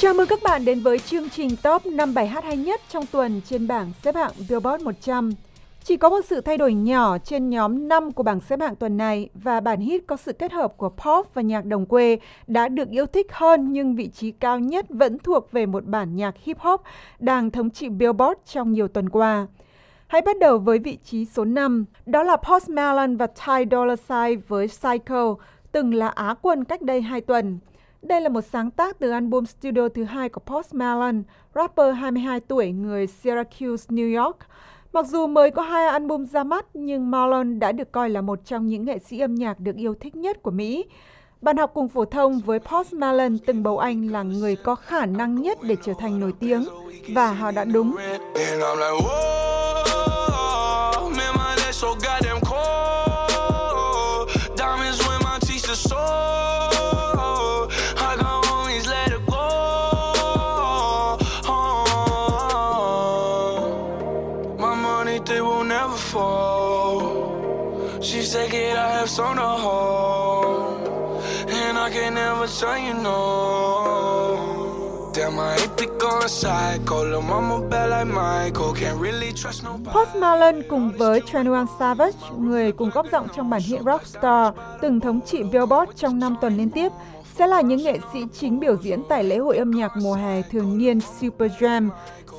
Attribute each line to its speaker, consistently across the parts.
Speaker 1: Chào mừng các bạn đến với chương trình top 5 bài hát hay nhất trong tuần trên bảng xếp hạng Billboard 100. Chỉ có một sự thay đổi nhỏ trên nhóm 5 của bảng xếp hạng tuần này và bản hit có sự kết hợp của pop và nhạc đồng quê đã được yêu thích hơn nhưng vị trí cao nhất vẫn thuộc về một bản nhạc hip hop đang thống trị Billboard trong nhiều tuần qua. Hãy bắt đầu với vị trí số 5, đó là Post Malone và Ty Dolla Sign với Psycho, từng là Á quân cách đây 2 tuần. Đây là một sáng tác từ album studio thứ hai của Post Malone, rapper 22 tuổi người Syracuse, New York. Mặc dù mới có hai album ra mắt, nhưng Malone đã được coi là một trong những nghệ sĩ âm nhạc được yêu thích nhất của Mỹ. Bạn học cùng phổ thông với Post Malone từng bầu anh là người có khả năng nhất để trở thành nổi tiếng, và họ đã đúng.
Speaker 2: On the whole, and I can never tell you no. Damn, I hate to go psycho. Lil' mama bad like Michael, can't really trust nobody.
Speaker 1: Post Malone cùng với 21 Savage, người cùng góp giọng trong bản hit Rockstar, từng thống trị Billboard trong 5 tuần liên tiếp, sẽ là những nghệ sĩ chính biểu diễn tại lễ hội âm nhạc mùa hè thường niên Super Jam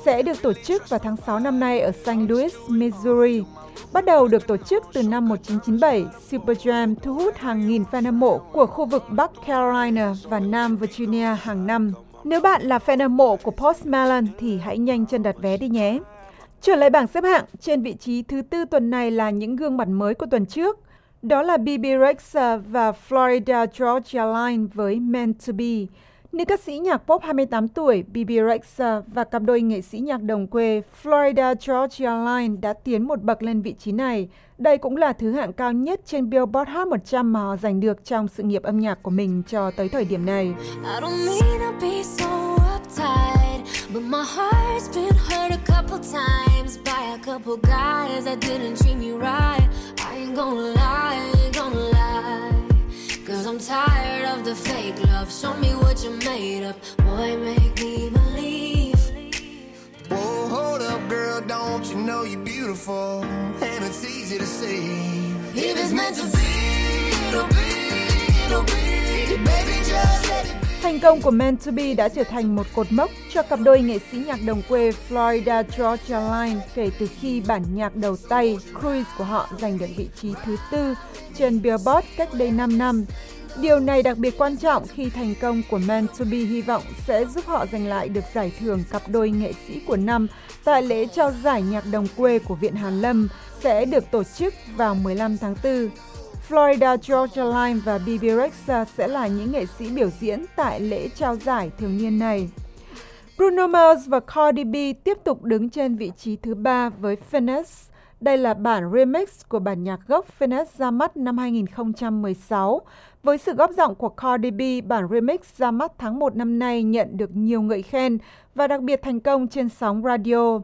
Speaker 1: sẽ được tổ chức vào tháng 6 năm nay ở St. Louis, Missouri. Bắt đầu được tổ chức từ năm 1997, Super Jam thu hút hàng nghìn fan hâm mộ của khu vực Bắc Carolina và Nam Virginia hàng năm. Nếu bạn là fan hâm mộ của Post Malone thì hãy nhanh chân đặt vé đi nhé. Trở lại bảng xếp hạng, trên vị trí thứ tư tuần này là những gương mặt mới của tuần trước. Đó là BB Rexha và Florida Georgia Line với Meant to Be. Nữ ca sĩ nhạc pop 28 tuổi Bibi Rexha và cặp đôi nghệ sĩ nhạc đồng quê Florida, Georgia Line đã tiến một bậc lên vị trí này. Đây cũng là thứ hạng cao nhất trên Billboard Hot 100 mà họ giành được trong sự nghiệp âm nhạc của mình cho tới thời điểm này. But my heart's been hurt a couple times by a couple guys that didn't treat me right. I ain't gonna lie. I'm tired of the fake love. Show me what you're made of. Boy, make me believe. Whoa, hold up, girl. Don't you know you're beautiful? And it's easy to see. If it's meant to be, it'll be, it'll be. Baby, just let it be. Thành công của Man to Be đã trở thành một cột mốc cho cặp đôi nghệ sĩ nhạc đồng quê Florida Georgia Line kể từ khi bản nhạc đầu tay Cruise của họ giành được vị trí thứ tư trên Billboard cách đây 5 năm. Điều này đặc biệt quan trọng khi thành công của Man to Be hy vọng sẽ giúp họ giành lại được giải thưởng cặp đôi nghệ sĩ của năm tại lễ trao giải nhạc đồng quê của Viện Hàn Lâm sẽ được tổ chức vào 15 tháng 4. Florida Georgia Line và BB Rexha sẽ là những nghệ sĩ biểu diễn tại lễ trao giải thường niên này. Bruno Mars và Cardi B tiếp tục đứng trên vị trí thứ ba với Finesse. Đây là bản remix của bản nhạc gốc Finesse ra mắt năm 2016. Với sự góp giọng của Cardi B, bản remix ra mắt tháng 1 năm nay nhận được nhiều ngợi khen và đặc biệt thành công trên sóng radio.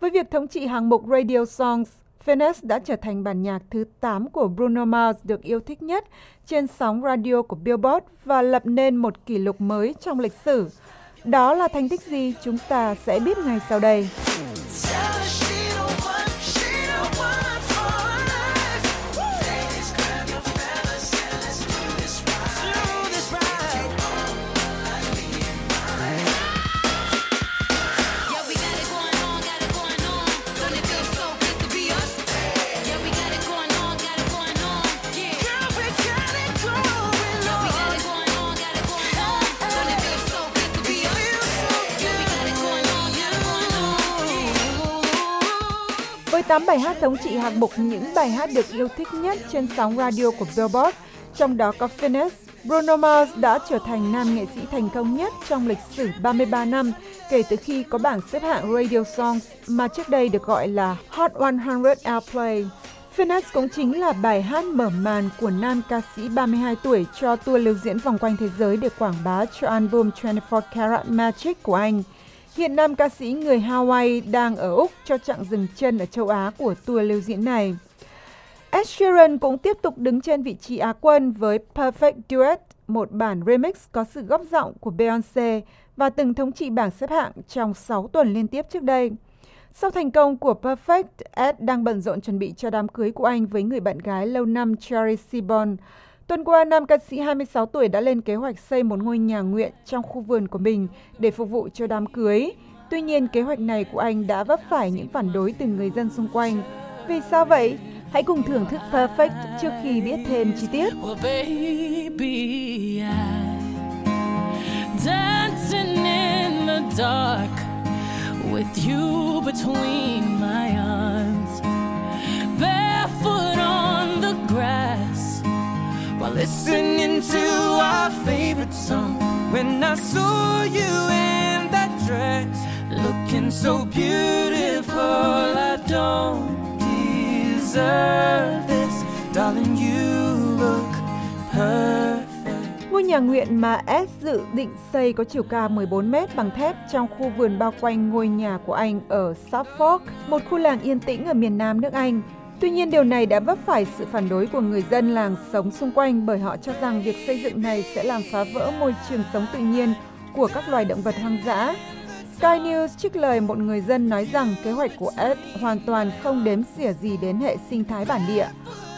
Speaker 1: Với việc thống trị hàng mục Radio Songs, Finesse đã trở thành bản nhạc thứ 8 của Bruno Mars được yêu thích nhất trên sóng radio của Billboard và lập nên một kỷ lục mới trong lịch sử. Đó là thành tích gì chúng ta sẽ biết ngay sau đây. 8 bài hát thống trị hạng mục những bài hát được yêu thích nhất trên sóng radio của Billboard, trong đó có Finesse, Bruno Mars đã trở thành nam nghệ sĩ thành công nhất trong lịch sử 33 năm kể từ khi có bảng xếp hạng Radio Songs mà trước đây được gọi là Hot 100 Airplay. Finesse cũng chính là bài hát mở màn của nam ca sĩ 32 tuổi cho tour lưu diễn vòng quanh thế giới để quảng bá cho album 24 Karat Magic của anh. Hiện nam ca sĩ người Hawaii đang ở Úc cho chặng dừng chân ở châu Á của tour lưu diễn này. Ed Sheeran cũng tiếp tục đứng trên vị trí Á quân với Perfect Duet, một bản remix có sự góp giọng của Beyoncé và từng thống trị bảng xếp hạng trong 6 tuần liên tiếp trước đây. Sau thành công của Perfect, Ed đang bận rộn chuẩn bị cho đám cưới của anh với người bạn gái lâu năm Cherry Seaborn. Tuần qua, nam ca sĩ 26 tuổi đã lên kế hoạch xây một ngôi nhà nguyện trong khu vườn của mình để phục vụ cho đám cưới. Tuy nhiên, kế hoạch này của anh đã vấp phải những phản đối từ người dân xung quanh. Vì sao vậy? Hãy cùng thưởng thức Perfect trước khi biết thêm chi tiết.
Speaker 3: Dancing in the dark with you between listening to our favorite song. When I saw you in that dress, looking so beautiful, I don't deserve this, darling. You look perfect.
Speaker 1: Ngôi nhà nguyện mà S dự định xây có chiều cao 14 mét bằng thép trong khu vườn bao quanh ngôi nhà của anh ở Suffolk, một khu làng yên tĩnh ở miền nam nước Anh. Tuy nhiên điều này đã vấp phải sự phản đối của người dân làng sống xung quanh bởi họ cho rằng việc xây dựng này sẽ làm phá vỡ môi trường sống tự nhiên của các loài động vật hoang dã. Sky News trích lời một người dân nói rằng kế hoạch của Ed hoàn toàn không đếm xỉa gì đến hệ sinh thái bản địa.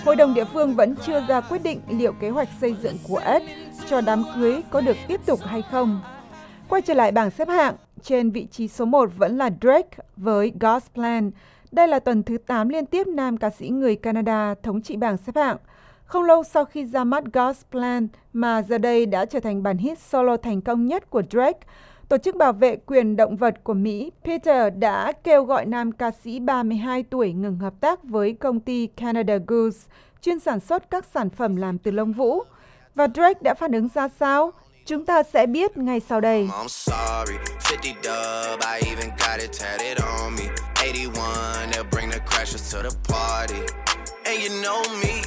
Speaker 1: Hội đồng địa phương vẫn chưa ra quyết định liệu kế hoạch xây dựng của Ed cho đám cưới có được tiếp tục hay không. Quay trở lại bảng xếp hạng, trên vị trí số 1 vẫn là Drake với God's Plan. Đây là tuần thứ 8 liên tiếp nam ca sĩ người Canada thống trị bảng xếp hạng. Không lâu sau khi ra mắt God's Plan mà giờ đây đã trở thành bản hit solo thành công nhất của Drake, Tổ chức bảo vệ quyền động vật của Mỹ Peter đã kêu gọi nam ca sĩ 32 tuổi ngừng hợp tác với công ty Canada Goose, chuyên sản xuất các sản phẩm làm từ lông vũ. Và Drake đã phản ứng ra sao? Chúng ta sẽ biết ngay sau đây.
Speaker 4: To the party. And you know me.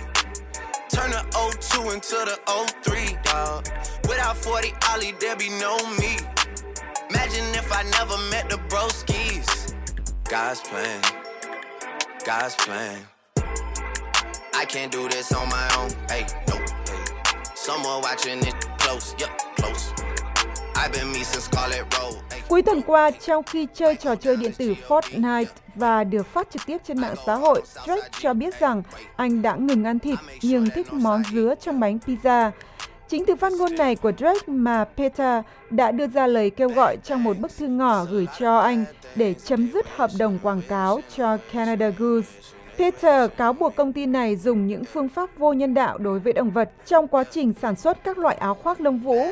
Speaker 4: Turn the 02 into the 03, dog. Without 40 Ollie, there be no me. Imagine if I never met the broskies. God's plan. God's plan. I can't do this on my own. Hey, no. Hey. Someone watching it close. Yep, close.
Speaker 1: Cuối tuần qua, trong khi chơi trò chơi điện tử Fortnite và được phát trực tiếp trên mạng xã hội, Drake cho biết rằng anh đã ngừng ăn thịt nhưng thích món dứa trong bánh pizza. Chính từ phát ngôn này của Drake mà Peter đã đưa ra lời kêu gọi trong một bức thư ngỏ gửi cho anh để chấm dứt hợp đồng quảng cáo cho Canada Goose. Peter cáo buộc công ty này dùng những phương pháp vô nhân đạo đối với động vật trong quá trình sản xuất các loại áo khoác lông vũ.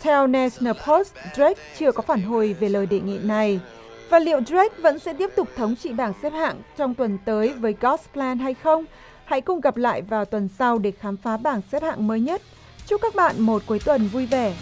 Speaker 1: Theo National Post, Drake chưa có phản hồi về lời đề nghị này. Và liệu Drake vẫn sẽ tiếp tục thống trị bảng xếp hạng trong tuần tới với God's Plan hay không? Hãy cùng gặp lại vào tuần sau để khám phá bảng xếp hạng mới nhất. Chúc các bạn một cuối tuần vui vẻ.